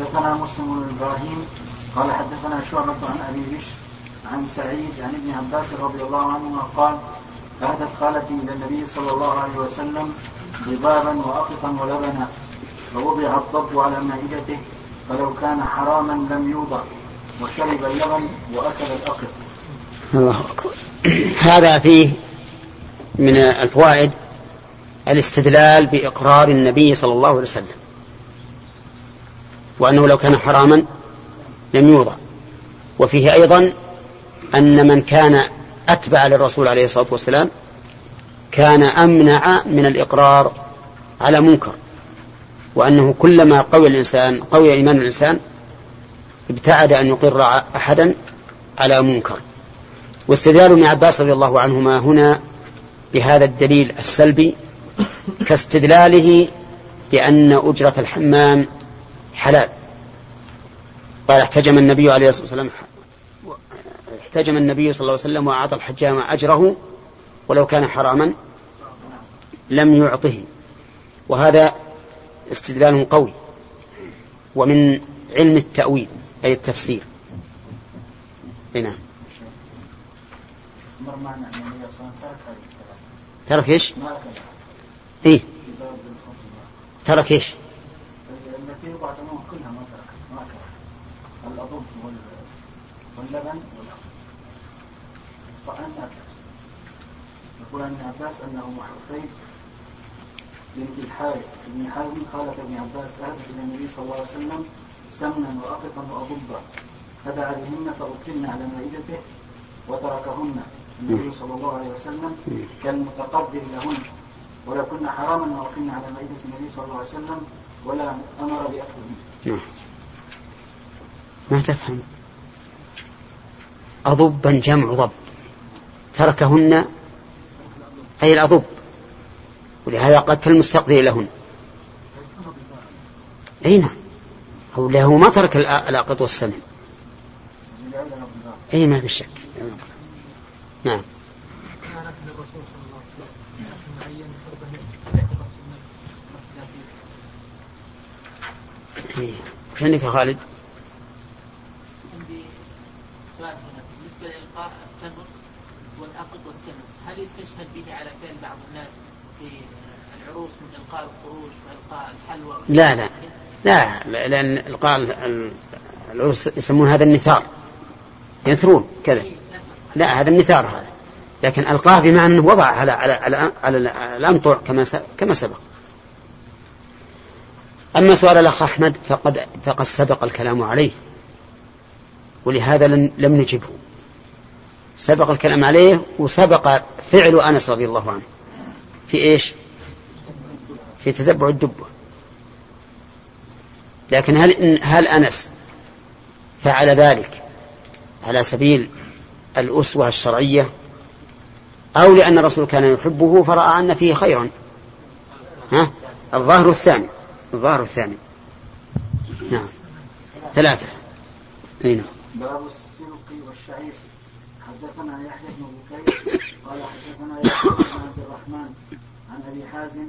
حدثنا مسلم بن إبراهيم قال حدثنا شعبة عن أبي بشر عن سعيد عن ابن عباس رضي الله عنهما قال اهدت خالتي إلى النبي صلى الله عليه وسلم ضبابا وأقطا ولبنا فوضع الضب على مائدته فلو كان حراما لم يوضع وشرب اللبن وأكل الأقط. الله أكبر هذا فيه من الفوائد الاستدلال بإقرار النبي صلى الله عليه وسلم. وأنه لو كان حراما لم يوضع. وفيه أيضا أن من كان أتبع للرسول عليه الصلاة والسلام كان أمنع من الإقرار على منكر وأنه كلما قوي الإنسان قوي إيمان الإنسان ابتعد أن يقر أحدا على منكر. واستدلال ابن عباس رضي الله عنهما هنا بهذا الدليل السلبي كاستدلاله بأن أجرة الحمام حلال. قال احتجم النبي عليه الصلاة والسلام احتجم النبي صلى الله عليه وسلم وأعطى الحجام أجره ولو كان حراما لم يعطه. وهذا استدلال قوي ومن علم التأويل أي التفسير. نعم. ترك إيش؟ إيه. ترك إيش؟ التي كلها ما ترك ما ترك. الأضب واللبن والأقل يقول ابن عباس أنه محرفين. بنت الحارث بن حازم خالف ابن عباس أهدت إلى النبي صلى الله عليه وسلم سمنا وأقطا وأضبا فدعا بهن فأكلن على مائدته وتركهن. النبي صلى الله عليه وسلم كالمتقبل لهن. ولا كنا حراما وأكلن على مائدة النبي صلى الله عليه وسلم ولا أمر بأكلهن نعم. ما تفهم. أضبا جمع ضب. تركهن أي الأضب. ولهذا قد كالمستقدر لهن. أي نعم. هو له ما ترك الأقط والسمن. أي ما في شك. نعم. إيه. وش عندك يا خالد؟ عندي سؤال هنا. بالنسبة لإلقاء التمر والأقط والسمن هل يستشهد به على فعل بعض الناس في العروس من إلقاء القروش وإلقاء الحلوى؟ لا لا. لا لأن إلقاء العروس يسمون هذا النثار. ينثرون كذا. لا هذا النثار هذا. لكن ألقاه بمعنى أنه وضع على على على, على الأمطع كما كما سبق. أما سؤال الأخ أحمد فقد فقد سبق الكلام عليه. ولهذا لم نجبه. سبق الكلام عليه وسبق فعل أنس رضي الله عنه. في إيش؟ في تتبع الدبة لكن هل هل أنس فعل ذلك على سبيل الأسوة الشرعية؟ أو لأن الرسول كان يحبه فرأى أن فيه خيرا. ها؟ الظاهر الثاني. الظاهر الثاني نعم. ثلاثة. أي نعم. باب السلق والشعير. حدثنا يحيى بن بكير. قال حدثنا يحيى بن عبد الرحمن عن أبي حازم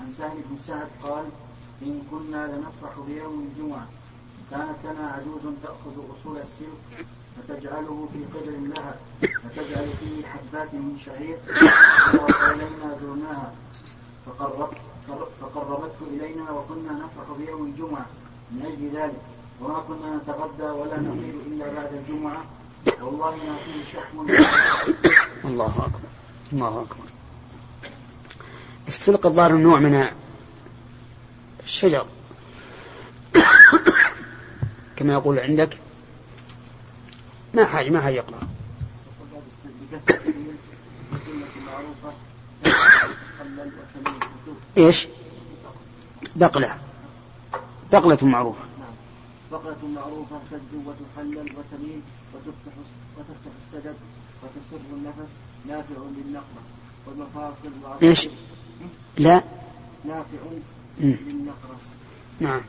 عن سهل بن سعد قال إن كنا لنفرح بيوم الجمعة. كانت لنا عجوز تأخذ أصول السلك فتجعله في قدر لها فتجعل فيه حبات من شعير. الينا زرناها فقربت. فقربته إلينا وكنا نفرح بيوم الجمعة من أجل ذلك. وما كنا نتغدى ولا نطير إلا بعد الجمعة. والله ما فيه شحم الله أكبر. الله أكبر. السلق الظاهر نوع من الشجر. كما يقول عندك ما حاجة ما حاجة يقرأ. إيش؟ بقلة. بقلة معروفة. بقلة معروفة تجد وتحلل وتميل وتفتح وتفتح السجد وتسر النفس نافع للنقرة والمفاصل إيش؟ لا. نافع للنقرة نعم.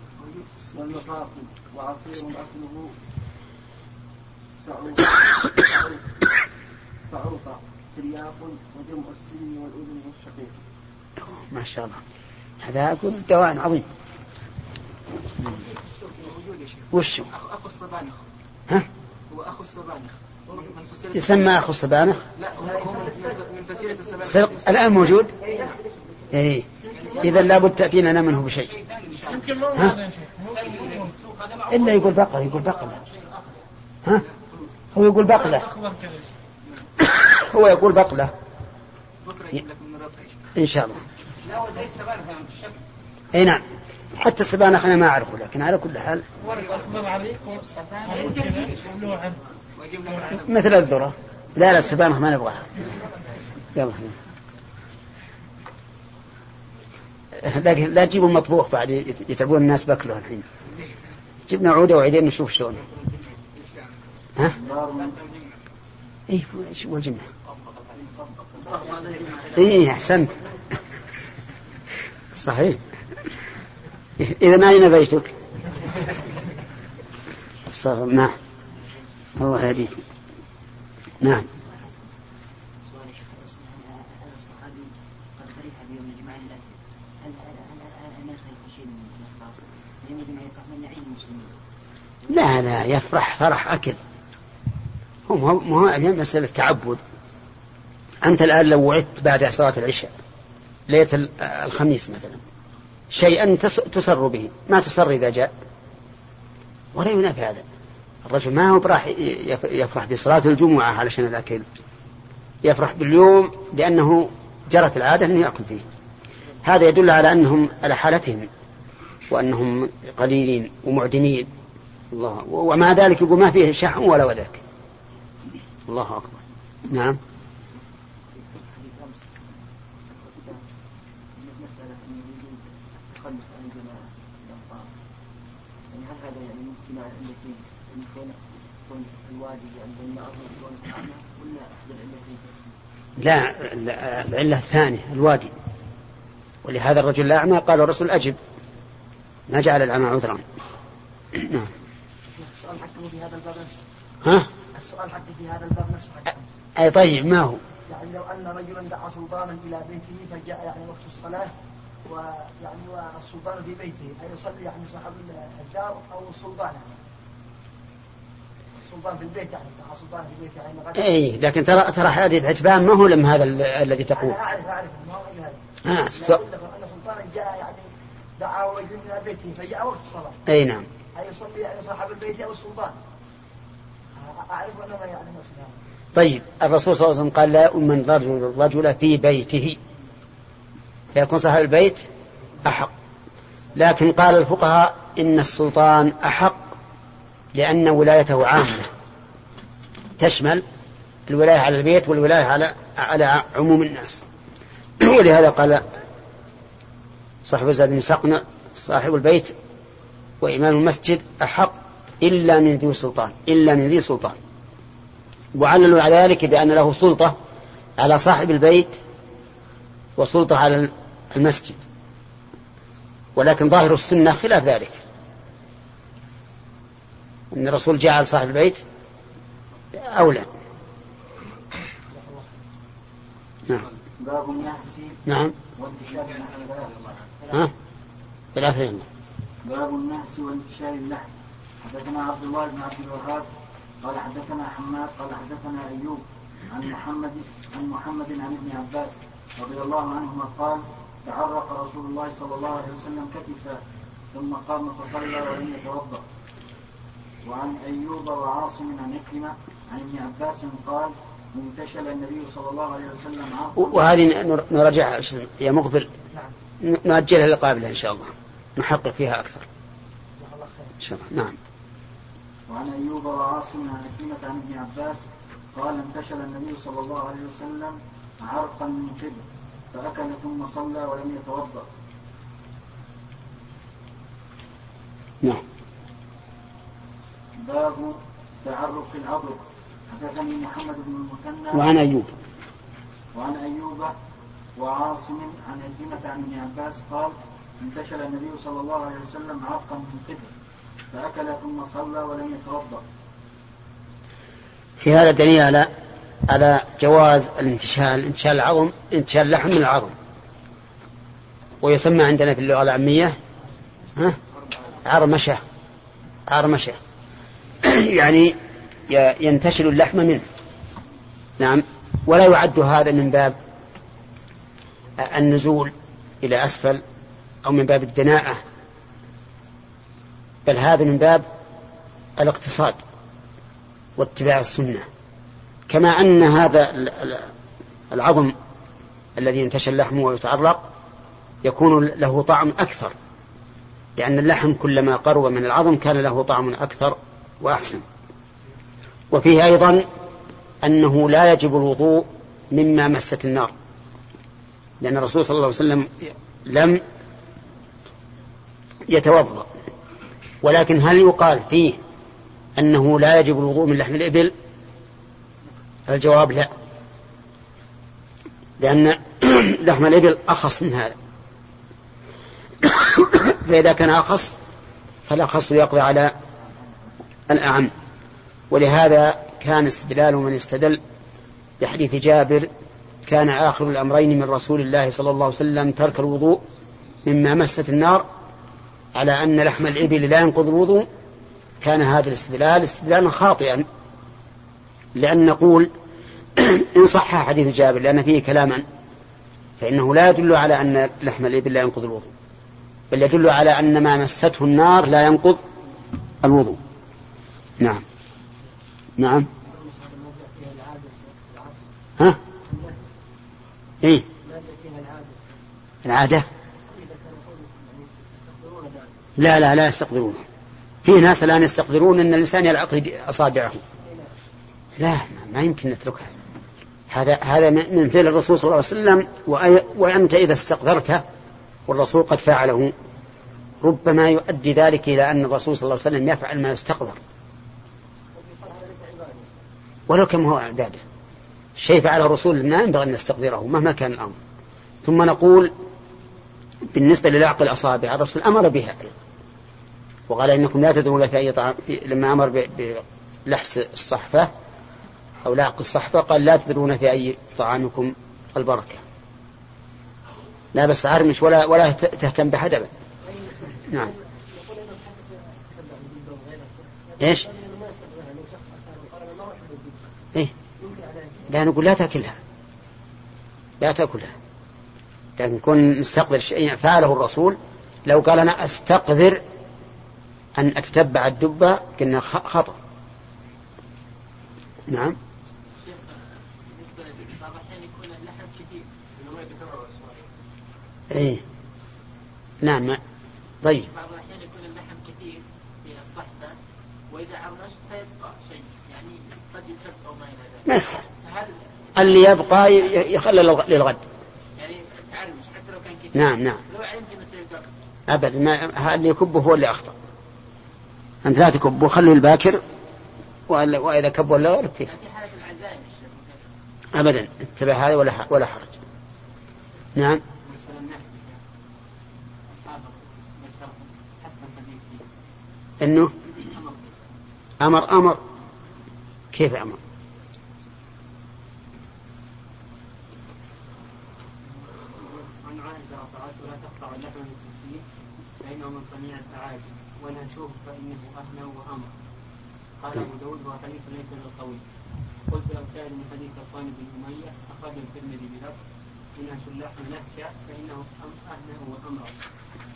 والمفاصل وعصير أصله. سعوطة ترياق وجمع السن والأذن والشقيق. ما شاء الله. هذا يكون دواء عظيم. شيخ وشو أخو الصبانخ. ها؟ هو أخو الصبانخ. هو يسمى أخو الصبانخ؟ لا هو هو من- من فصيلة الصبانخ. سرق الآن موجود؟ إيه. إذا لابد تأتينا أنا منه بشيء. ها؟ هذا يا شيخ إلا يقول بقرة يقول بقرة. ها؟ هو يقول بقلة هو يقول بقلة بكرة يجيب لك من إن شاء الله. لا هو زي السبانخ في الشكل أي نعم. حتى السبانخ أنا ما أعرفه لكن على كل حال. مثل الذرة. لا لا السبانخ ما نبغاها. يلا. لكن لا تجيبوا المطبوخ بعد يت- يتعبون الناس باكله الحين. جبنا عودة وعيدين نشوف شلون. ها؟ إيه إيش هو الجملة؟ إيه أحسنت. صحيح. إذا أين بيتك؟ صار نعم. الله يهديك. نعم. لا لا يفرح فرح أكل. هو اليوم مسألة تعبد. أنت الآن لو وعدت بعد صلاة العشاء ليلة ال- الخميس مثلا شيئا تس- تسر به. ما تسر إذا جاء. ولا ينافي هذا. الرجل ما هو براح يف- يفرح بصلاة الجمعة علشان الأكل. يفرح باليوم لأنه جرت العادة أنه يأكل فيه. هذا يدل على أنهم على حالتهم وأنهم قليلين ومعدمين الله ومع ذلك يقول ما فيه شحم ولا وذاك. الله أكبر. نعم. يعني يعني يعني؟ لا العلة الثانية الوادي. ولهذا الرجل الأعمى قال الرسول أجب. ما جعل الأعمى عذرا. نعم. ها؟ السؤال حقه في هذا الباب نفسه. أي طيب ما هو؟ يعني لو أن رجلا دعا سلطانا إلى بيته فجاء يعني وقت الصلاة ويعني والسلطان في بيته أيصلي يعني صاحب الدار أو السلطان يعني؟ السلطان في البيت يعني دعا سلطان في بيته يعني أي لكن ترى ترى حديث عتبان ما هو لم هذا ال- الذي تقول؟ أنا أعرف أعرف ما هو إلا هذا. آه لكم أن سلطانا جاء يعني دعا رجل إلى بيته فجاء وقت الصلاة. أي نعم. أيصلي يعني صاحب البيت أو السلطان أعرف أنه ما يعني نفس هذا طيب الرسول صلى الله عليه وسلم قال لا أمن رجل الرجل في بيته. فيكون صاحب البيت أحق. لكن قال الفقهاء إن السلطان أحق لأن ولايته عامة. تشمل الولاية على البيت والولاية على على عموم الناس. ولهذا قال صاحب الزاد بن صاحب البيت وإمام المسجد أحق إلا من ذي سلطان إلا من ذي سلطان. وعللوا على ذلك بأن له سلطة على صاحب البيت وسلطة على المسجد. ولكن ظاهر السنة خلاف ذلك. أن الرسول جعل صاحب البيت أولى. نعم. باب نعم. وانتشار اللحم ها؟ بالعافية. باب النهس وانتشار اللحم حدثنا عبد الله بن عبد الوهاب قال حدثنا حماد قال حدثنا أيوب عن محمد عن محمد عن ابن عباس رضي الله عنهما قال تعرق رسول الله صلى الله عليه وسلم كتفه ثم قام فصلى ولم يتوضأ. وعن أيوب وعاصم عن عكرمه عن ابن عباس قال انتشل النبي صلى الله عليه وسلم وهذه نر- نراجعها يا مقبل. ن- نؤجلها للقابلة إن شاء الله. نحقق فيها أكثر. إن شاء الله. نعم. وعن أيوب وعاصم عن عكرمة عن ابن عباس قال انتشل النبي صلى الله عليه وسلم عرقا من قبل فأكل ثم صلى ولم يتوضأ. نعم. باب تعرق العضد حدثني محمد بن المثنى وعن أيوب. وعن أيوب وعاصم عن عكرمة عن ابن عباس قال انتشل النبي صلى الله عليه وسلم عرقا من قبل فأكل ثم صلى ولم يتوضأ. في هذا دليل على على جواز الانتشال انتشال العظم انتشال اللحم من العظم. ويسمى عندنا في اللغة العامية ها؟ عرمشة. عرمشة. يعني ينتشل اللحم منه. نعم. ولا يعد هذا من باب النزول إلى أسفل أو من باب الدناءة. بل هذا من باب الاقتصاد واتباع السنة. كما أن هذا العظم الذي ينتشل لحمه ويتعرق يكون له طعم أكثر لأن اللحم كلما قرب من العظم كان له طعم أكثر وأحسن. وفيه أيضا أنه لا يجب الوضوء مما مست النار لأن الرسول صلى الله عليه وسلم لم يتوضأ. ولكن هل يقال فيه أنه لا يجب الوضوء من لحم الإبل؟ الجواب لا. لأن لحم الإبل أخص من هذا. فإذا كان أخص فالأخص يقضي على الأعم. ولهذا كان استدلال من استدل بحديث جابر كان آخر الأمرين من رسول الله صلى الله عليه وسلم ترك الوضوء مما مست النار على أن لحم الإبل لا ينقض الوضوء كان هذا الاستدلال استدلالا خاطئا. لأن نقول إن صح حديث جابر لأن فيه كلاما فإنه لا يدل على أن لحم الإبل لا ينقض الوضوء بل يدل على أن ما مسته النار لا ينقض الوضوء. نعم. نعم. ها؟ إيه. العادة. لا لا لا يستقدرون. في ناس الآن يستقدرون أن الإنسان يلعق أصابعه. لا ما يمكن نتركها. هذا هذا من فعل الرسول صلى الله عليه وسلم وأنت إذا استقدرته والرسول قد فعله ربما يؤدي ذلك إلى أن الرسول صلى الله عليه وسلم يفعل ما يستقدر. ولو كم هو عباده شيء فعله الرسول ما ينبغي أن نستقدره مهما كان الأمر. ثم نقول بالنسبة للعق الأصابع الرسول أمر بها. وقال إنكم لا تدعون في أي طعام لما أمر بلحس الصحفة أو لعق الصحفة قال لا تدرون في أي طعامكم البركة. لا بس عرمش ولا ولا تهتم بحد نعم. إيش؟ إيه. لا نقول لا تأكلها. لا تأكلها. لكن كن نستقذر شيء فعله الرسول لو قال أنا أستقذر أن أتتبع الدبه كنا خطأ. نعم. إيه. نعم طيب. بعض الاحيان يكون اللحم كثير في الصحفه واذا سيبقى شيء قد يكب أو ما إلى ذلك ما اللي يبقى يخلى للغد يعني تعرمش حتى لو كان كثير نعم نعم. لو علمت ابدا ما اللي يكبه هو اللي أخطأ. أنت لا تكب وخلوا الباكر وإذا كب ولا غير كيف؟ ابدا اتبع هذا ولا ولا حرج. نعم. إنه أمر أمر. كيف أمر عن عائشة رفعت ولا تقطع اللحم بالسكين فإنه من صنيع الأعاجم ولا نشوف فإنه أهنى وأمر. قال أبو داود وهو حديث ليس بالقوي قلت لو كان من حديث صفوان بن أمية أخرج الترمذي بلفظ إن اللحم نهشة فإنه أهنى وأمر.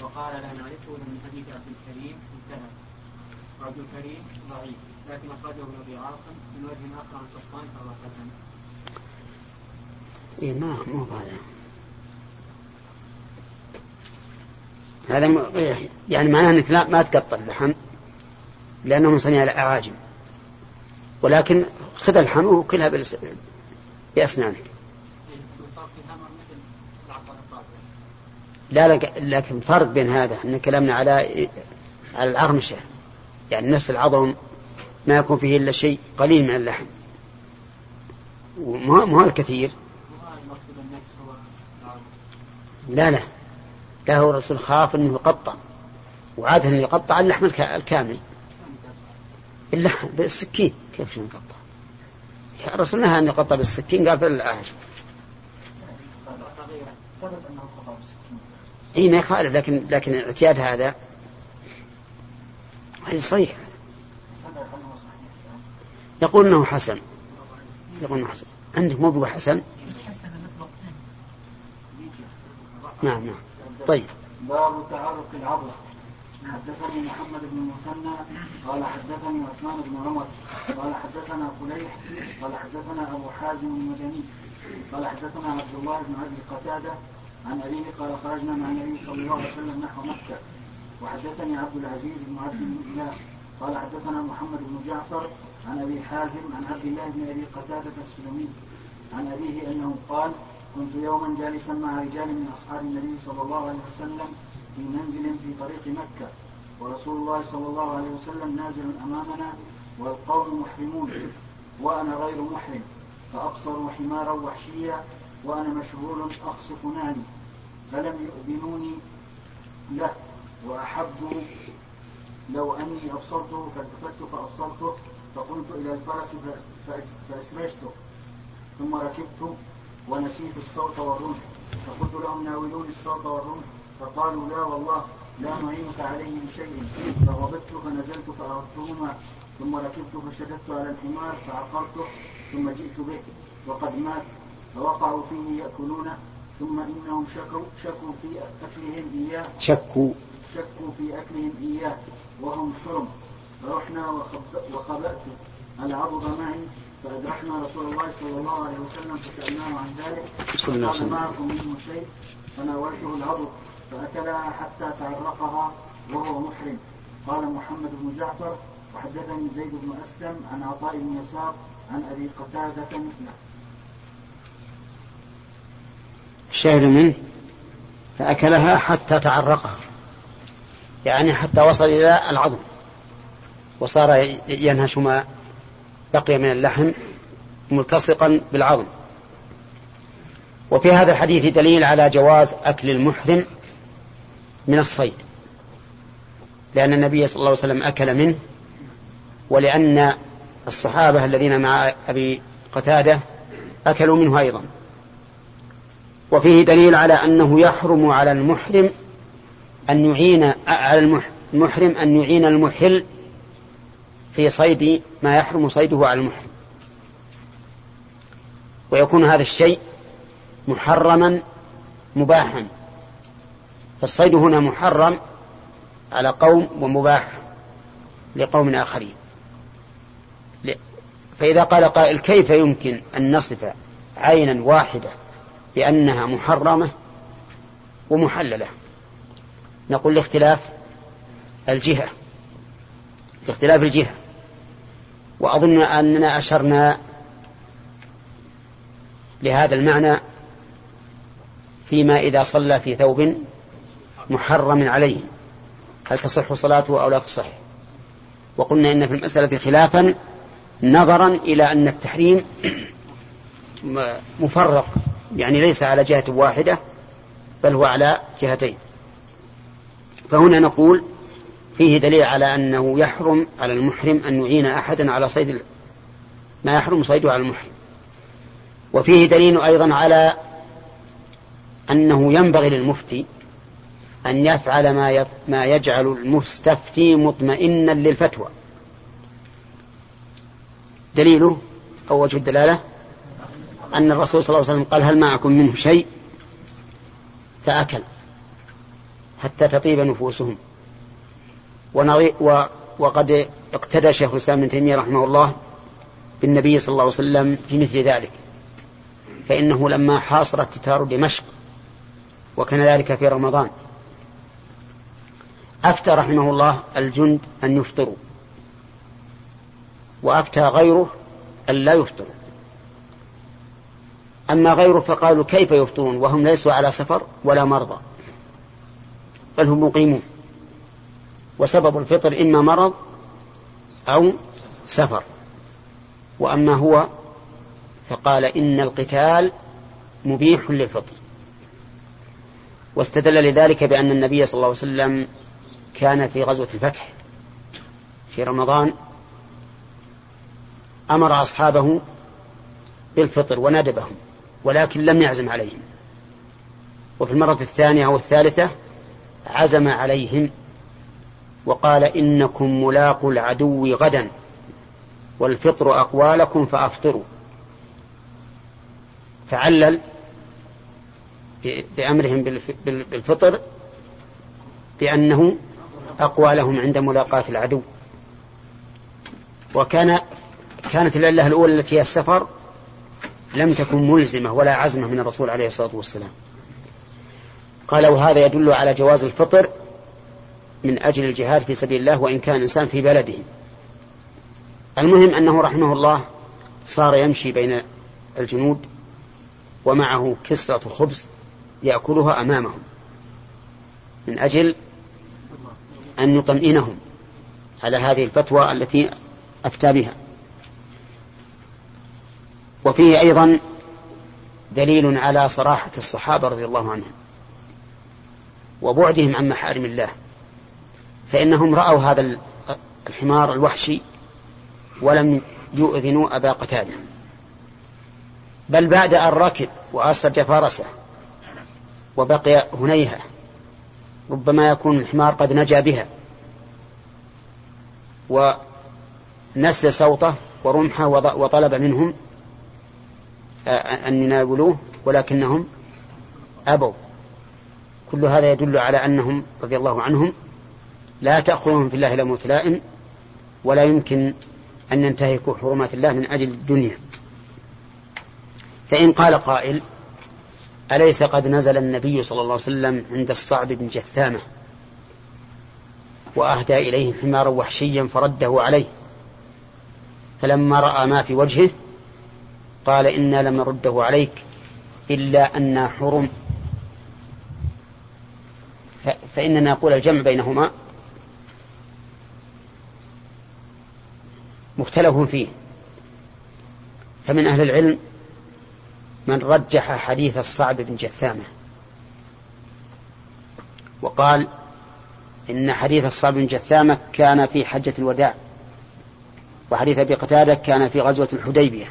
وقال لا نعرفه إلا من حديث عبد الكريم. انتهى. عبد الكريم ضعيف لكن أخرجه ابن أبي عاصم من وجه آخر عن صفوان فهو حسن. إيه ما مو هذا هذا يعني معناه أنك لا ما تقطع اللحم لأنه من صنيع الأعاجم. ولكن خذ اللحم وكلها بلس... بأسنانك. لا لكن فرق بين هذا ان كلامنا على على العرمشه يعني نفس العظم ما يكون فيه إلا شيء قليل من اللحم. وما هذا كثير لا لا. لا هو الرسول خاف أنه يقطع وعاده يقطع اللحم الكامل. اللحم بالسكين كيف شو نقطع الرسول نهى ان يقطع بالسكين قال فللأعجم إي ما يخالف لكن لكن اعتياد هذا هذه صحيح. يقول إنه حسن. يقول إنه حسن. عندك موضوع حسن؟ نعم نعم. طيب. باب تعارف العضلة حدثني محمد بن المثنى قال حدثني عثمان بن عمر قال حدثنا فليح قال حدثنا أبو حازم المدني قال حدثنا عبد الله بن أبي قتادة عن أبيه قال خرجنا مع النبي صلى الله عليه وسلم نحو مكة. وحدثني عبد العزيز بن عبد الله قال حدثنا محمد بن جعفر عن أبي حازم عن عبد الله بن أبي قتادة السلمي عن أبيه أنه قال كنت يوما جالسا مع رجال من أصحاب النبي صلى الله عليه وسلم في منزل في طريق مكة. ورسول الله صلى الله عليه وسلم نازل أمامنا والقوم محرمون وأنا غير محرم فابصروا حمارا وحشيا وأنا مشغول اخصف نعلي فلم يؤذنوني له واحبوا لو أني أبصرته فالتفت فأبصرته فقمت إلى الفرس فأس- فأس- فاسرجته ثم ركبت ونسيت الصوت والرمح. فقلت لهم ناولوني الصوت والرمح. فقالوا لا والله لا نعينك عليه بشيء فغضبت فنزلت فأردتهما ثم ركبت فشددت على الحمار فعقرته ثم جئت به. وقد مات فوقعوا فيه يأكلونه. ثم إنهم شكوا شكوا في أكلهم إياه. شكوا. شكوا في أكلهم إياه. وهم حرم. فرحنا وخب- وخبأت. العضد معي. فأدركنا رسول الله صلى الله عليه وسلم فسألناه عن ذلك صلى الله عليه فقال وسلم. معكم منه شيء؟ فناولته العضد فأكلها حتى تعرقها وهو محرم. قال محمد بن جعفر وحدثني زيد بن أسلم عن عطاء بن يسار عن أبي قتادة مثله الشاهد منه؟ فأكلها حتى تعرقها. يعني حتى وصل إلى العظم وصار ينهش ما بقي من اللحم ملتصقا بالعظم. وفي هذا الحديث دليل على جواز أكل المحرم من الصيد لأن النبي صلى الله عليه وسلم أكل منه ولأن الصحابة الذين مع أبي قتادة أكلوا منه أيضا. وفيه دليل على أنه يحرم على المحرم أن يعين على المح- المحرم أن يعين المحل في صيد ما يحرم صيده على المحرم. ويكون هذا الشيء محرما مباحا. فالصيد هنا محرم على قوم ومباح لقوم آخرين. فإذا قال قائل كيف يمكن أن نصف عينا واحدة بأنها محرمة ومحللة؟ نقول لاختلاف الجهة. لاختلاف الجهة. وأظن أننا أشرنا لهذا المعنى فيما إذا صلى في ثوب محرم عليه. هل تصح صلاته أو لا تصح؟ وقلنا إن في المسألة خلافا نظرا إلى أن التحريم مفرق يعني ليس على جهة واحدة بل هو على جهتين. فهنا نقول فيه دليل على أنه يحرم على المحرم أن يعين أحدا على صيد ما يحرم صيده على المحرم. وفيه دليل أيضا على أنه ينبغي للمفتي أن يفعل ما ما يجعل المستفتي مطمئنا للفتوى. دليله أو وجه الدلالة أن الرسول صلى الله عليه وسلم قال هل معكم منه شيء؟ فأكل حتى تطيب نفوسهم. وقد اقتدى شيخ الإسلام ابن تيمية رحمه الله بالنبي صلى الله عليه وسلم في مثل ذلك. فإنه لما حاصرت تتار دمشق وكان ذلك في رمضان أفتى رحمه الله الجند أن يفطروا وأفتى غيره أن لا يفطروا. أما غيره فقالوا كيف يفطرون؟ وهم ليسوا على سفر ولا مرضى بل هم مقيمون. وسبب الفطر إما مرض أو سفر. وأما هو فقال إن القتال مبيح للفطر. واستدل لذلك بأن النبي صلى الله عليه وسلم كان في غزوة الفتح في رمضان. أمر أصحابه بالفطر وندبهم ولكن لم يعزم عليهم. وفي المرة الثانية أو الثالثة عزم عليهم وقال إنكم ملاقوا العدو غدا والفطر أقوالكم فأفطروا. فعلل بأمرهم بالفطر بأنه أقوالهم عند ملاقاة العدو. وكان كانت العلة الأولى التي هي السفر لم تكن ملزمة ولا عزمة من الرسول عليه الصلاة والسلام. قال وهذا يدل على جواز الفطر من أجل الجهاد في سبيل الله وإن كان الإنسان في بلده. المهم أنه رحمه الله صار يمشي بين الجنود ومعه كسرة خبز يأكلها أمامهم من أجل أن يطمئنهم على هذه الفتوى التي أفتى بها. وفيه أيضا دليل على صراحة الصحابة رضي الله عنهم وبعدهم عن محارم الله. فإنهم رأوا هذا الحمار الوحشي ولم يؤذنوا أبا قتادة. بل بعد أن ركب وأسرج فرسه وبقي هنيهة ربما يكون الحمار قد نجا بها. ونس صوته ورمحه وطلب منهم أن يناولوه ولكنهم أبوا. كل هذا يدل على أنهم رضي الله عنهم لا تأخذهم في الله لموت لائم ولا يمكن أن ينتهكوا حرمات الله من أجل الدنيا. فإن قال قائل أليس قد نزل النبي صلى الله عليه وسلم عند الصعب بن جثامة وأهدى إليه حمارا وحشيا فرده عليه؟ فلما رأى ما في وجهه قال إنا لم نرده عليك إلا أن حرم. فإننا نقول الجمع بينهما مختلف فيه. فمن أهل العلم من رجح حديث الصعب بن جثامة. وقال إن حديث الصعب بن جثامة كان في حجة الوداع وحديث أبي قتادة كان في غزوة الحديبية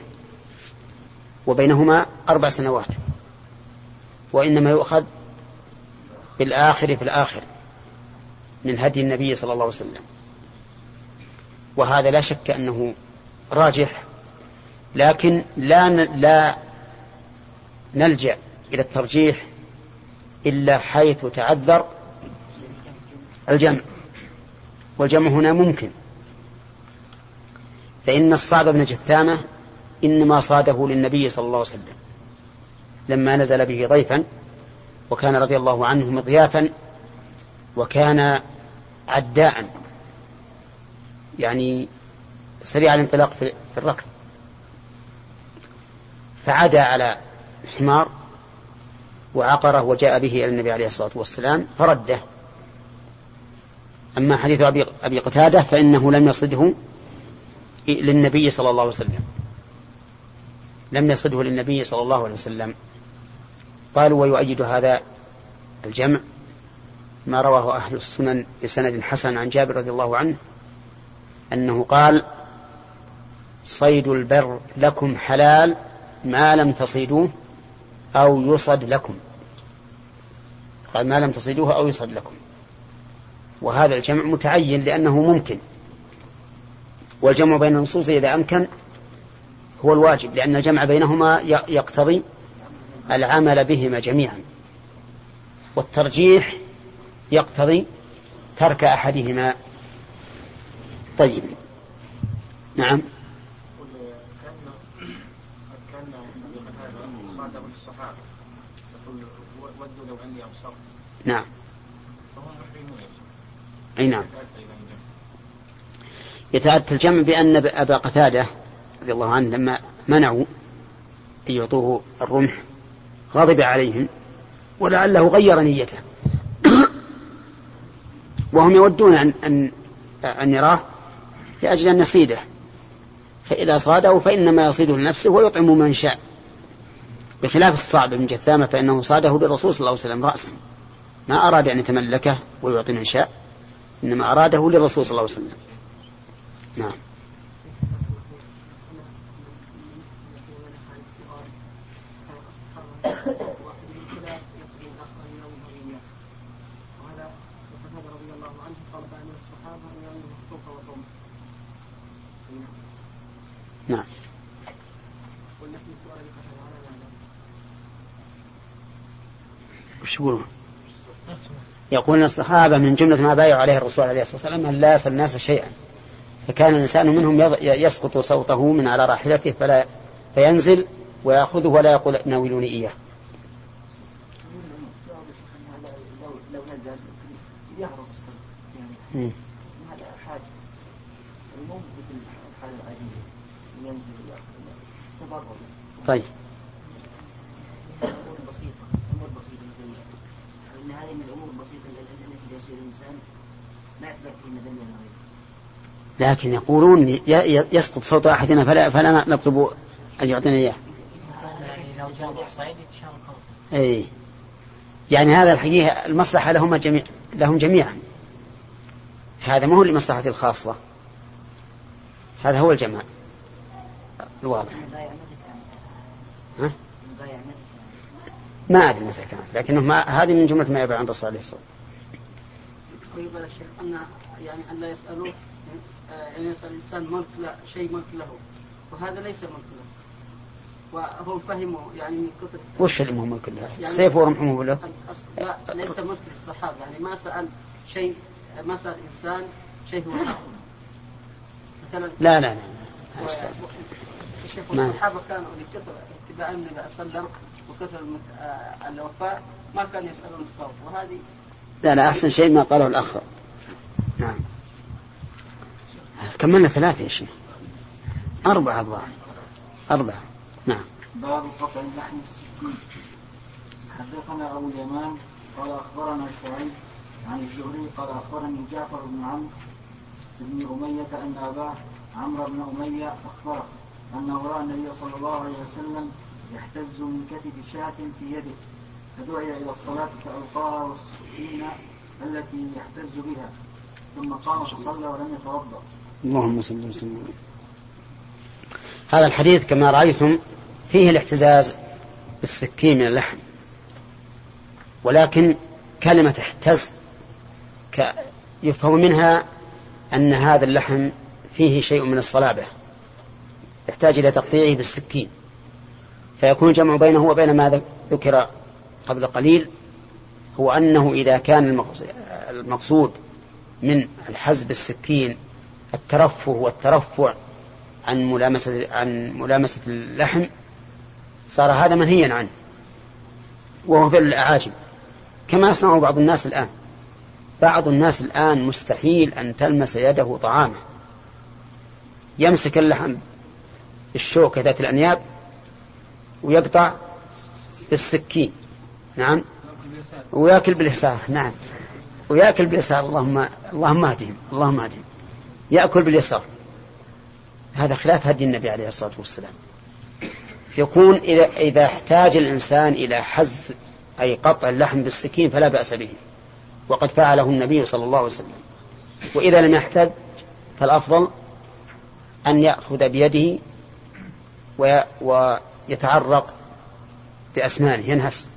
وبينهما أربع سنوات وإنما يؤخذ بالآخر في الآخر من هدي النبي صلى الله عليه وسلم. وهذا لا شك أنه راجح لكن لا لا نلجأ إلى الترجيح إلا حيث تعذر الجمع. والجمع هنا ممكن. فإن الصعب بن جثامة إنما صاده للنبي صلى الله عليه وسلم. لما نزل به ضيفا وكان رضي الله عنه مضيافا وكان عداء. يعني سريع الانطلاق في الركض. فعدا على الحمار وعقره وجاء به إلى النبي عليه الصلاة والسلام فرده. أما حديث أبي, أبي قتادة فإنه لم يصده للنبي صلى الله عليه وسلم. لم يصده للنبي صلى الله عليه وسلم. قالوا ويؤيد هذا الجمع ما رواه أهل السنن بسند حسن عن جابر رضي الله عنه. أنه قال صيد البر لكم حلال ما لم تصيدوه أو يصد لكم. قال ما لم تصيدوه أو يصد لكم. وهذا الجمع متعين لأنه ممكن. والجمع بين النصوص إذا أمكن هو الواجب لأن الجمع بينهما يقتضي العمل بهما جميعا. والترجيح يقتضي ترك أحدهما طيب. نعم. نعم. أي نعم. يتأتى الجمع بأن أبا قتادة رضي الله عنه لما منعوا أن يعطوه الرمح غضب عليهم ولعله غير نيته. وهم يودون أن, أن, أن يراه لأجل أن يصيده. فإذا صاده فإنما يصيده لنفسه ويطعم من شاء. بخلاف الصعب بن جثامة فإنه صاده للرسول صلى الله عليه وسلم رأسا. ما أراد أن يتملكه ويعطي من شاء إنما أراده للرسول صلى الله عليه وسلم. نعم. يقولون؟ يقول الصحابة من جملة ما بايعوا عليه الرسول عليه الصلاة والسلام أن لا يسأل الناس شيئا فكان الإنسان منهم يسقط صوته من على راحلته فلا فينزل ويأخذه ولا يقول ناولوني إياه. هذا حاجة يعني مو مثل الحالة العادية ينزل ويأخذ تضرر طيب أمور بسيطة أمور بسيطة مثل إن هذه من الأمور البسيطة التي التي يصير الإنسان ما يعتبر في مدنيا الغير لكن يقولون يسقط صوت أحدنا فلا, فلا نطلب أن يعطينا إياه. أي. يعني هذا الحقيقة المصلحة لهم جميع لهم جميعا. هذا ما هو لمصلحة الخاصة. هذا هو الجماع الواضح؟ ها؟ ما أدري متى كانت لكنه ما هذه من جملة ما يبيع عن الرسول عليه الصلاة أن يعني أن لا يسألوه آه، يعني يسأل الإنسان ملك لا شيء ملك له وهذا ليس ملك له. وهم فهموا يعني من كثر وش اللي مهم كلها السيف ورمحه له. لا ليس ملك للصحابة. يعني ما سأل شيء ما سأل إنسان شيء هو مثلا لا لا لا. الشيخ الصحابة كانوا لكثر اتباع النبي صلى الله عليه وسلم وكثر آه، الوفاء ما كانوا يسألون الصوت. وهذه لا لا أحسن شيء ما قاله الأخ. نعم. كملنا ثلاثة يا شيخ. أربعة الظاهر. أربعة. نعم. باب قطع اللحم بالسكين حدثنا أبو اليمان قال أخبرنا شعيب عن الزهري قال أخبرني جعفر بن عمرو بن أمية أن أباه عمرو بن أمية أخبره أنه رأى النبي صلى الله عليه وسلم يحتز من كتف شاة في يده فدعي إلى الصلاة فألقاها والسكين التي يحتز بها. ثم قام فصلى ولم يتوضأ. اللهم صل وسلم. هذا الحديث كما رأيتم فيه الاحتزاز بالسكين من اللحم. ولكن كلمة احتز يفهم منها أن هذا اللحم فيه شيء من الصلابة. يحتاج إلى تقطيعه بالسكين. فيكون الجمع بينه وبين ما ذك- ذكر قبل قليل هو أنه إذا كان المقص- المقصود من الحز بالسكين الترفه والترفع عن ملامسة عن ملامسة اللحم صار هذا منهيا عنه وهو فعل الأعاجم. كما يصنع بعض الناس الآن. بعض الناس الآن مستحيل أن تلمس يده طعامه. يمسك اللحم الشوكة ذات الأنياب ويقطع بالسكين. نعم. ويأكل باليسار نعم. ويأكل باليسار اللهم اللهم اهدهم اللهم اهدهم. يأكل باليسار. هذا خلاف هدي النبي عليه الصلاة والسلام. يكون إذا إذا احتاج الإنسان إلى حز أي قطع اللحم بالسكين فلا بأس به. وقد فعله النبي صلى الله عليه وسلم. وإذا لم يحتاج فالأفضل أن يأخذ بيده وي- ويتعرق بأسنانه ينهس.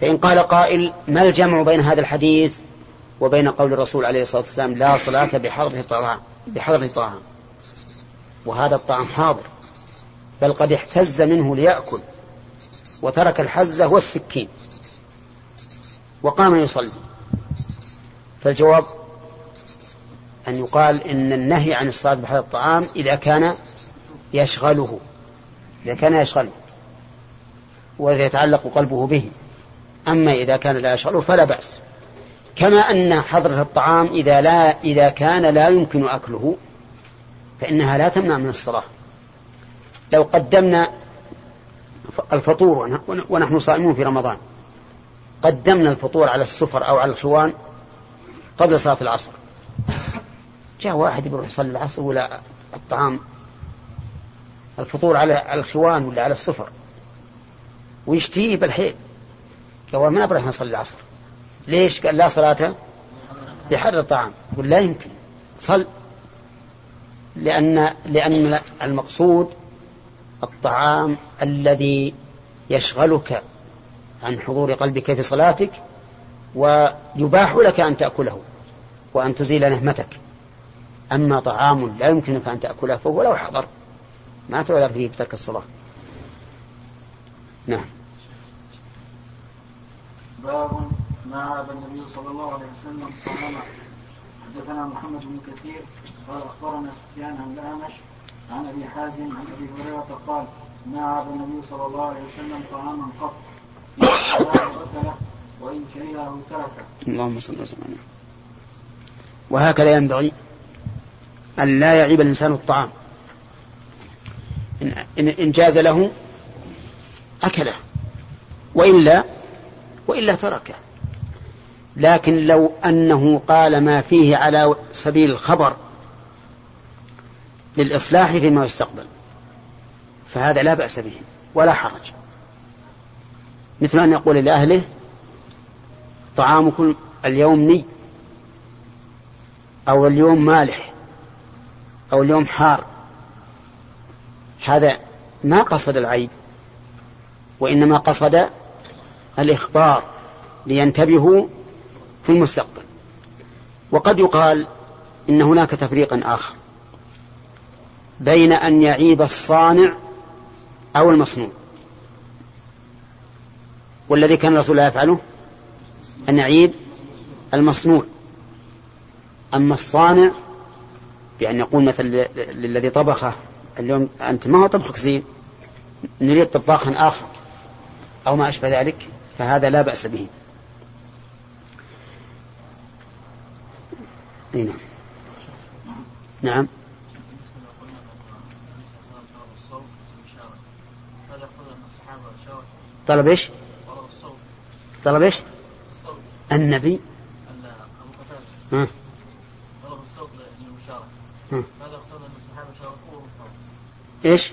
فإن قال قائل ما الجمع بين هذا الحديث وبين قول الرسول عليه الصلاة والسلام لا صلاة بحضر الطعام بحضر الطعام وهذا الطعام حاضر بل قد احتز منه ليأكل وترك الحزة والسكين وقام يصلي. فالجواب أن يقال إن النهي عن الصلاة بحضر الطعام إذا كان يشغله إذا كان يشغله ويتعلق قلبه به. أما إذا كان لا يشغله فلا بأس. كما أن حضرة الطعام إذا لا إذا كان لا يمكن أكله فإنها لا تمنع من الصلاة. لو قدمنا الفطور ون- ونحن صائمون في رمضان قدمنا الفطور على السفر أو على الخوان قبل صلاة العصر. جاء واحد بيروح يصلي العصر ولا الطعام الفطور على الخوان ولا على السفر ويشتهيه بالحيل. قال ما نبغى نصلي العصر. ليش؟ قال لا صلاة بحر الطعام. يقول لا يمكن صل. لأن لأن المقصود الطعام الذي يشغلك عن حضور قلبك في صلاتك ويباح لك أن تأكله وأن تزيل نهمتك. أما طعام لا يمكنك أن تأكله فهو لو حضر ما تعذر فيه بترك الصلاة. نعم. باب ما عاب النبي صلى الله عليه وسلم طعاما حدثنا محمد بن كثير قال أخبرنا سفيان عن الأعمش عن أبي حازم عن أبي هريرة قال ما عاب النبي صلى الله عليه وسلم طعاما قط. اكله وان كرهه تركه اللهم صل وسلم. وهكذا ينبغي أن لا يعيب الإنسان الطعام. إن, إن جاز له أكله. وإلا وإلا تركه لكن لو أنه قال ما فيه على سبيل الخبر للإصلاح فيما يستقبل فهذا لا بأس به ولا حرج. مثل أن يقول لأهله طعامكم اليوم ني أو اليوم مالح أو اليوم حار. هذا ما قصد العيب وإنما قصد الإخبار لينتبهوا في المستقبل. وقد يقال إن هناك تفريقا آخر بين أن يعيب الصانع أو المصنوع. والذي كان الرسول لا يفعله أن يعيب المصنوع. أما الصانع بأن يقول مثلا للذي طبخه اليوم أنت ما هو طبخك زين؟ نريد طباخا آخر أو ما أشبه ذلك؟ فهذا لا بأس به. أي نعم. نعم. طلب إيش؟ طلب إيش؟ النبي. ها. إيش؟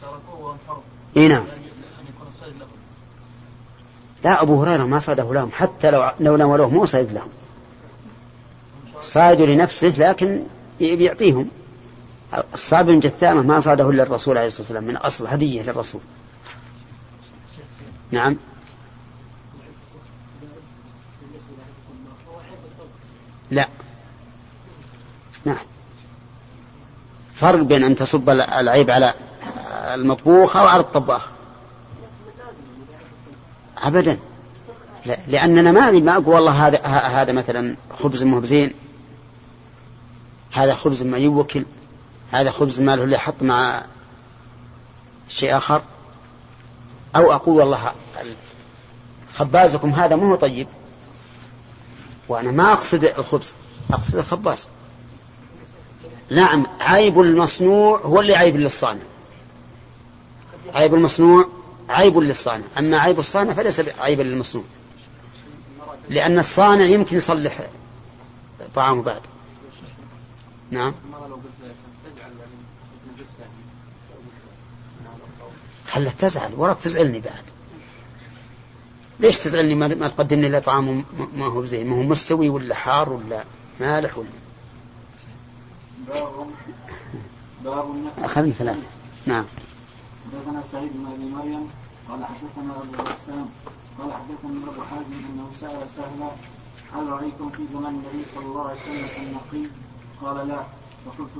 شاركوه وانفروا اي نعم ان يكون الصيد لهم لا أبو هريرة ما صاده لهم حتى لو لو ناولوه مو صيد لهم. صاد لنفسه لكن بيعطيهم الصاب من جثامة ما صاده إلا الرسول عليه الصلاة والسلام من أصل هدية للرسول. نعم. لا. نعم. فرق بين أن تصب العيب على المطبوخ أو على الطباخ. أبدا. لأننا ما ما أقول والله هذا هذا مثلا خبز مو بزين هذا خبز ما يوكل هذا خبز ما له يحط مع شيء آخر. أو أقول والله خبازكم هذا ما هو طيب وأنا ما أقصد الخبز أقصد الخباز. نعم عيب المصنوع هو اللي عيب للصانع. عيب المصنوع عيب للصانع. أما عيب الصانع فليس عيبا للمصنوع. لأن الصانع يمكن يصلح طعامه بعد. نعم. خلت تزعل. وراك تزعلني بعد. ليش تزعلني؟ ما تقدم لي طعام ما هو زين. ما هو مستوي ولا حار ولا مالح ولا باب باب أخذني ثلاثة. نعم. حدثنا سعيد بن أبي مريم قال حدثنا أبو غسان قال حدثني أبو حازم أنه سأل سهلا هل رأيتم في زمان النبي صلى الله عليه وسلم النقي؟ قال لا. فقلت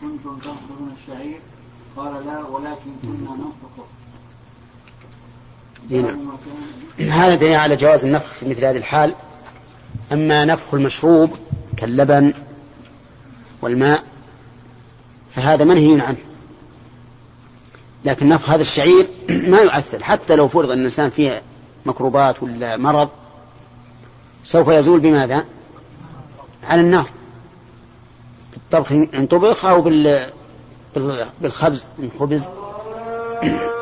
كنتم تنقلون الشعير؟ قال لا ولكن كنا ننفق. نعم. هذا دليل على جواز النفخ في مثل هذه الحال. أما نفخ المشروب كاللبن والماء فهذا منهي عنه. لكن نفخ هذا الشعير ما يؤثر. حتى لو فرض أن الإنسان فيه مكروبات ولا مرض سوف يزول بماذا؟ على النار. بالطبخ إن طبخ أو بال بالخبز من خبز.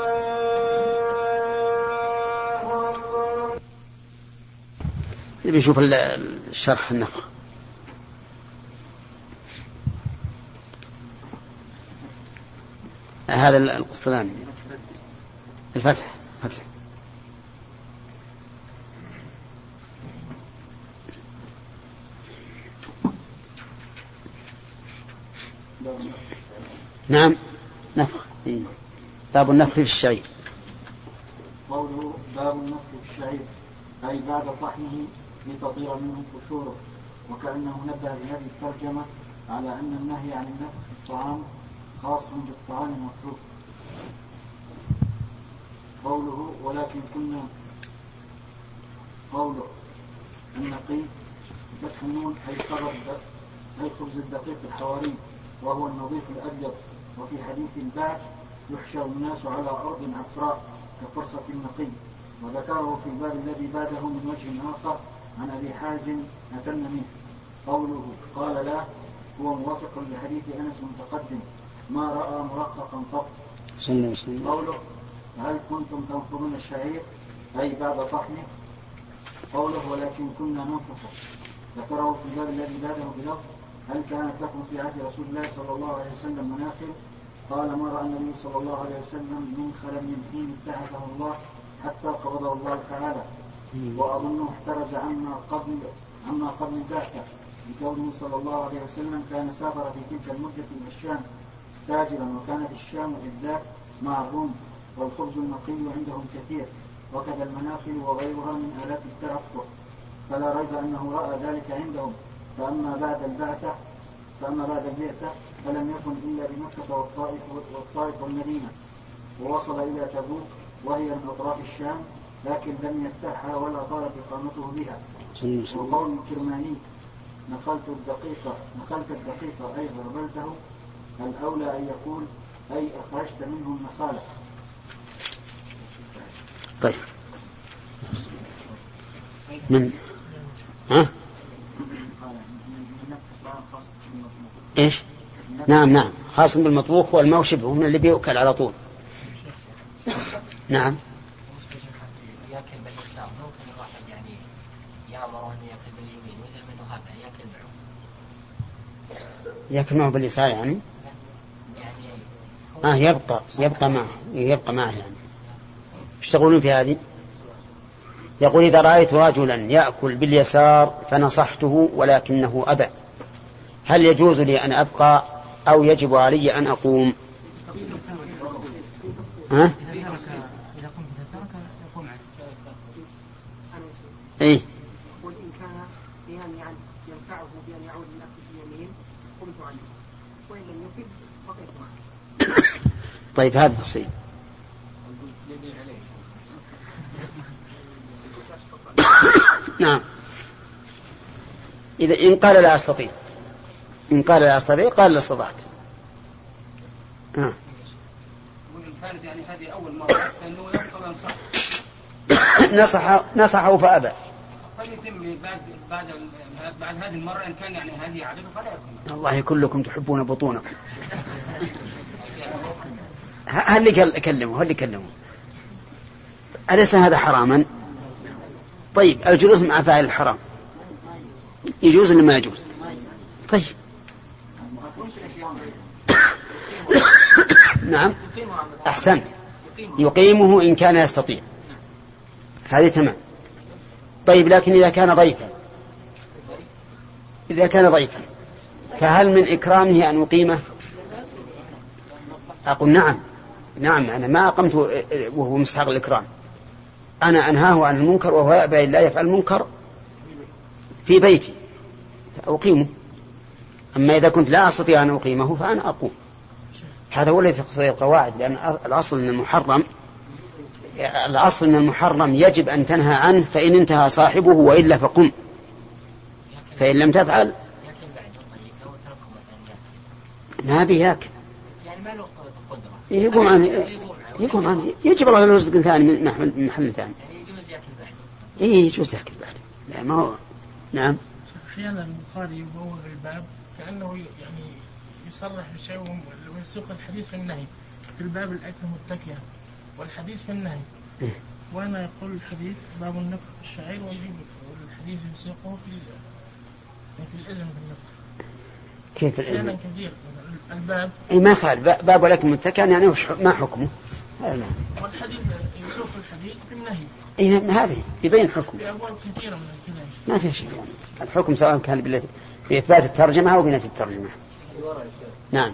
بيشوف الشرح النفخ. هذا القسطلاني الفتح فتح. نعم. نفخ. باب النفخ في الشعير قوله باب النفخ في الشعير أي بعد طحنه لتطير منه قشوره وكأنه نبه بهذه الترجمة على أن النهي عن النفخ في الطعام خاص بالطعام المتروك قوله ولكن كنا قوله النقي فتح النون أي خبر أي خبز الدقيق الحواري وهو النظيف الأبيض وفي حديث البعث يحشر الناس على أرض عفراء كفرصة النقي. وذكره في الباب الذي بعده من وجه آخر عن أبي حازم أتم منه. قوله قال لا هو موافق لحديث أنس متقدم. ما رأى مرققا قط صلى الله عليه قوله هل كنتم تنقضون الشعير؟ أي بعد طحنه. قوله ولكن كنا ننفخ ذكره في الباب الذي بعده بلفظ هل كانت لكم في عهد رسول الله صلى الله عليه وسلم مناخر قال ما رأى النبي صلى الله عليه وسلم من خلل من حين ابتعثه الله حتى قبضه الله تعالى. وأظنه احترز عما قبل عما قبل البعثة لكونه صلى الله عليه وسلم كان سافر في تلك المدة إلى الشام تاجرا وكانت الشام ذاك مع الروم والخبز النقي عندهم كثير وكذا المناخل وغيرها من آلات الترفه. فلا ريب أنه رأى ذلك عندهم. فأما بعد البعثة فأما بعد البعثة فلم يكن إلا بمكة والطائف والطائف والمدينة. ووصل إلى تبوك وهي من أطراف الشام لكن لم يفتحها ولا طالت إقامته بها. وقول الكرماني نقلت الدقيقة نقلت الدقيقة أي غربلته الأولى أن يقول أي أخرجت منه النخالة طيب. من ها؟ إيش؟ نعم نعم. خاص بالمطبوخ والماء شبهه من اللي بيؤكل على طول. نعم. يأكل باليسار ممكن الواحد آه يبقى يبقى معه يبقى معه يعني. إيش تقولون في هذه؟ يقول إذا رأيت رجلا يأكل باليسار فنصحته ولكنه أبى. هل يجوز لي أن أبقى أو يجب علي أن أقوم؟ ها؟ إيه قل إن كان بأن يعني ينفعه بأن يعود للأكل اليمين قمت عنه وإن لم يفد بقيت معه طيب هذا تفصيل نعم. إذا إن قال لا أستطيع. إن قال لا أستطيع قال لا استطعت. وإن كانت يعني هذه أول مرة فإنه نصح نصحه فأبى. فليتم بعد بعد بعد هذه المرة إن كان يعني هذه عادته فلا يكون. والله كلكم تحبون بطونكم. هل اللي كلمه هل اللي كلمه. أليس هذا حراما؟ طيب الجلوس مع فاعل الحرام. يجوز ولا ما يجوز؟ طيب. نعم. أحسنت. يقيمه إن كان يستطيع. هذه تمام. طيب لكن إذا كان ضيفا. إذا كان ضيفا فهل من إكرامه أن أقيمه؟ أقول نعم. نعم أنا ما أقمت وهو مستحق الإكرام. أنا أنهاه عن المنكر وهو يأبى إلا يفعل المنكر في بيتي. أقيمه. أما إذا كنت لا أستطيع أن أقيمه فأنا أقوم. هذا هو الذي تقتضي القواعد لأن الأصل أن المحرم الأصل أن المحرم يجب أن تنهى عنه فإن انتهى صاحبه وإلا فقم. فإن لم تفعل ما بياكل يعني ما له قدره يقوم عنه يقوم عنه. عنه يجب الله له رزق ثاني من محل, من محل ثاني. يعني يجوز ياكل بعد يجوز ياكل بعد لا ما هو نعم. أحيانا البخاري يبوغ الباب كأنه يعني يصرح بشيء ويسوق الحديث في النهي. في الباب الأكل متكئا والحديث في النهي. إيه. وأنا يقول الحديث باب النفخ في الشعير ويجيب والحديث يسوقه في في الإذن بالنفخ. كيف العلم كثير. الباب. أي ما ب- باب ولكن متكئا يعني وش ما حكمه؟ هذا نعم. والحديث يسوق الحديث في النهي أي نعم، هذه يبين حكمه. في أبواب كثيرة من الكلام. ما في شيء يعني. الحكم سواء كان بإثبات الترجمة أو بنفي الترجمة. نعم.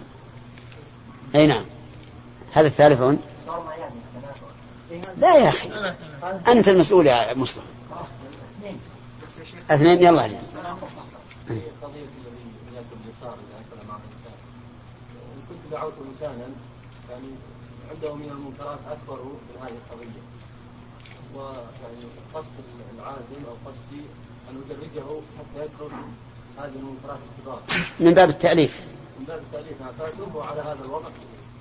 أي نعم. هذا الثالثون لا يا أخي. أنت المسؤول يا مصطفى. اثنين. يلا. أجل. قضية الذي يأكل اليسار إذا أكل مع الإنسان إن كنت دعوت إنسانا يعني عنده من المنكرات أكبر من هذه القضية. ويعني قصد العازم أو قصدي أن أدرجه حتى يترك هذه المنكرات الكبار. من باب التأليف. من باب التأليف. فاتوه على هذا الوضع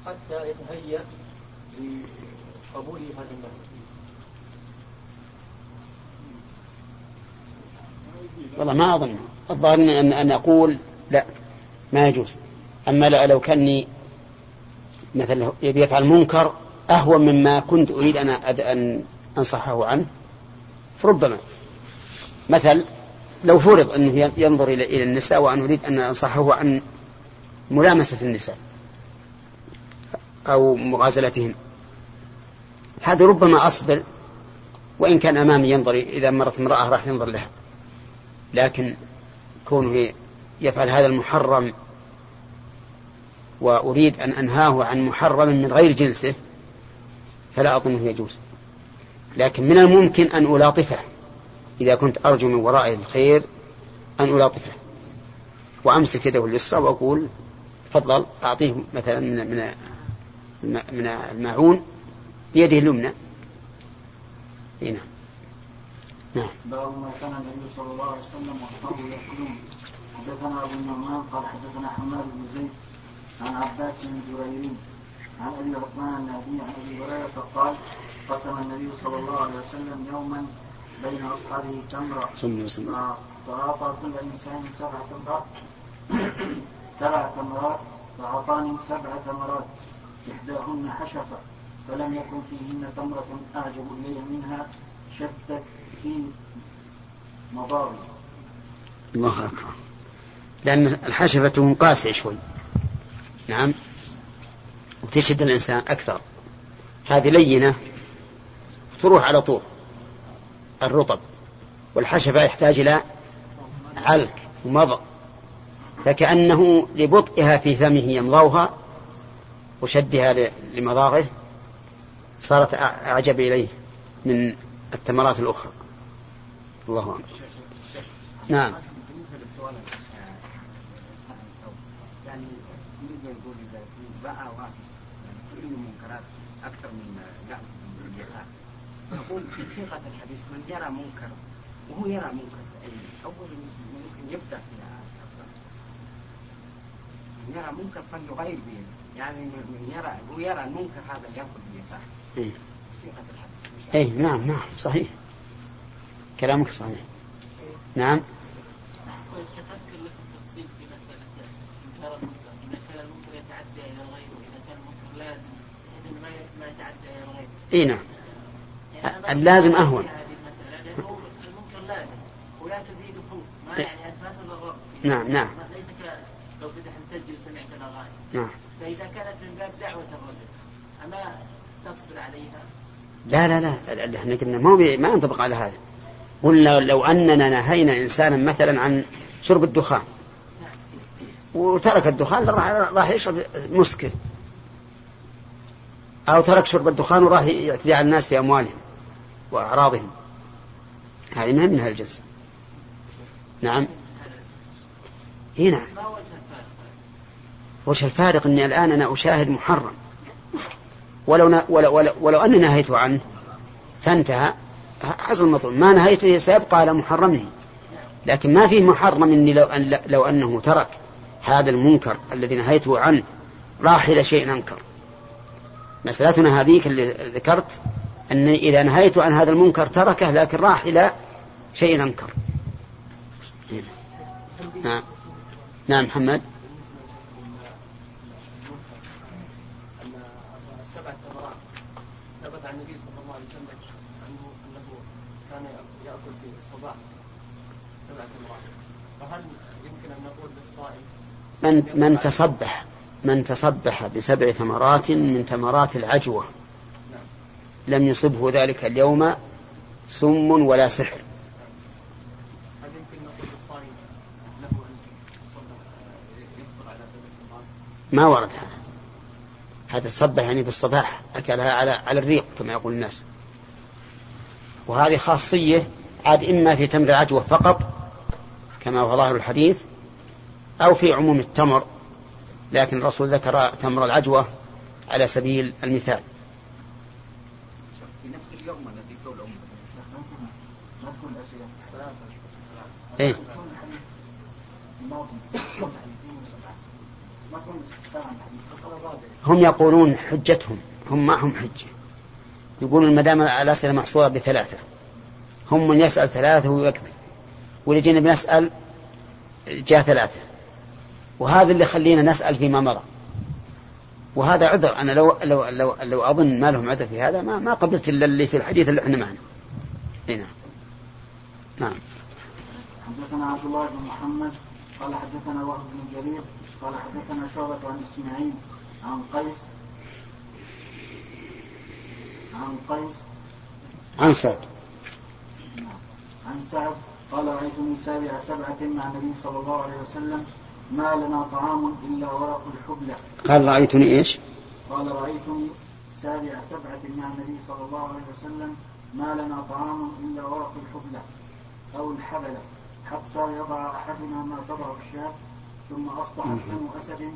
حتى يتهيأ لقبول هذا النهي. والله ما أظن. الظاهر أن أن أقول لا ما يجوز. أما لو كاني مثلا يبي يفعل منكر أهون مما كنت أريد أن أن أنصحه عنه. فربما مثل لو فرض أنه ينظر إلى النساء وأن أريد أن أنصحه عن ملامسة النساء أو مغازلتهن هذا ربما أصبر وإن كان أمامي ينظر إذا مرت امرأة راح ينظر لها. لكن كونه يفعل هذا المحرم وأريد أن أنهاه عن محرم من غير جنسه فلا أظنه يجوز. لكن من الممكن أن ألاطفه إذا كنت أرجو من ورائه الخير أن ألاطفه. وأمسك يده اليسرى وأقول تفضل أعطيه مثلا من من من الماعون بيده اليمنى. هنا نعم. باب ما كان النبي صلى الله عليه وسلم وأصحابه يأكلون. حدثنا أبو النعمان قال حدثنا حماد بن زيد عن عباس بن جرير عن أبي عثمان النهدي عن أبي هريرة قال قسم النبي صلى الله عليه وسلم يوما بين أصحابه وسلم. فأعطى كل إنسان سبع تمرات. سبع تمرات. فأعطاني سبع تمرات. إحداهن حشفة فلم يكن فيهن تمرة أعجب إلي منها. شتت في مضارب الله أكبر. لأن الحشفة تكون قاسية شوي نعم. وتشد الإنسان أكثر. هذه لينة تروح على طول. الرطب والحشفة يحتاج إلى علك ومضغ. فكأنه لبطئها في فمه يمضغها وشدها لمضاغه صارت أع- أعجب إليه من التمرات الأخرى. الله أكبر نعم بالنسبة للسؤال آه، صاحب الثوب يعني بالنسبة يقول اذا في باع واحد. يعني كل المنكرات أكثر من جعل اليسار نقول في صيغة الحديث من يرى منكر وهو يرى منكر أي أول ممكن يبدأ في من يرى منكر فليغير بيده. يعني من يرى هو يرى المنكر هذا ياكل بيسار إيه. صيغة الحديث. اي نعم نعم صحيح. كلامك صحيح. نعم والشيخ اذكر لكم تفصيل في مساله انكار المنكر اذا كان المنكر يتعدى إلى الغير واذا كان المنكر لازم اذا ما ما يتعدى إلى الغير اي نعم يعني أنا اللازم في أهون. هذه المساله لأنه المنكر لازم ولا تزيد فوق ما إيه. يعني انت ما تضرر نعم، نعم. ليس لو فتح مسجل وسمعت الاغاني نعم. فاذا كانت من باب دعوه الرجل اما تصبر عليها لا لا لا إحنا قلنا ما ما ينطبق على هذا. قلنا لو أننا نهينا إنسانا مثلا عن شرب الدخان. وترك الدخان راح يشرب مسكر أو ترك شرب الدخان وراح يعتدي على الناس في أموالهم وأعراضهم. هذه ما من هالجنس نعم. إي نعم. وش الفارق إني الآن أنا أشاهد محرم. ولو ن... ولو, ولو, ولو أني نهيت عنه فانتهى. حصل المطلوب ما نهيته سيبقى على محرمه لكن ما فيه محرم إني لو أن لو أنه ترك هذا المنكر الذي نهيته عنه. راح إلى شيء أنكر. مسألتنا هذيك اللي ذكرت أني إذا نهيت عن هذا المنكر تركه لكن راح إلى شيء أنكر. نعم. نعم محمد. أن أن من من تصبح. من تصبح بسبع ثمرات من ثمرات العجوة. لم يصبه ذلك اليوم سم ولا سحر. ما ورد هذا. هذا الصبح يعني في الصباح أكلها على على الريق كما يقول الناس. وهذه خاصية عاد إما في تمر العجوة فقط كما هو ظاهر الحديث أو في عموم التمر لكن الرسول ذكر تمر العجوة على سبيل المثال. في نفس اليوم الذي إيه؟ هم يقولون حجتهم هم معهم حجة. يقولون ما دام الأسئلة محصورة بثلاثة. هم من يسأل ثلاثة ويكذب واللي جينا بنسأل جاء ثلاثة. وهذا اللي خلينا نسأل فيما مضى وهذا عذر أنا لو لو لو, لو أظن ما لهم عذر في هذا ما ما قبلت إلا اللي في الحديث اللي إحنا معنا. إيه نعم. نعم. حدثنا عبد الله بن محمد قال حدثنا وهب بن جرير قال حدثنا شعبة عن إسماعيل عن قيس عن قيس عن سعد عن سعد قال رأيتني سابع سبعة مع النبي صلى الله عليه وسلم ما لنا طعام إلا ورق الحبلة قال رأيتني إيش؟ قال رأيتني سابع سبعة مع النبي صلى الله عليه وسلم ما لنا طعام إلا ورق الحبلة أو الحبلة حتى يضع أحدنا ما تضع الشاة ثم أصبحت بنو أسد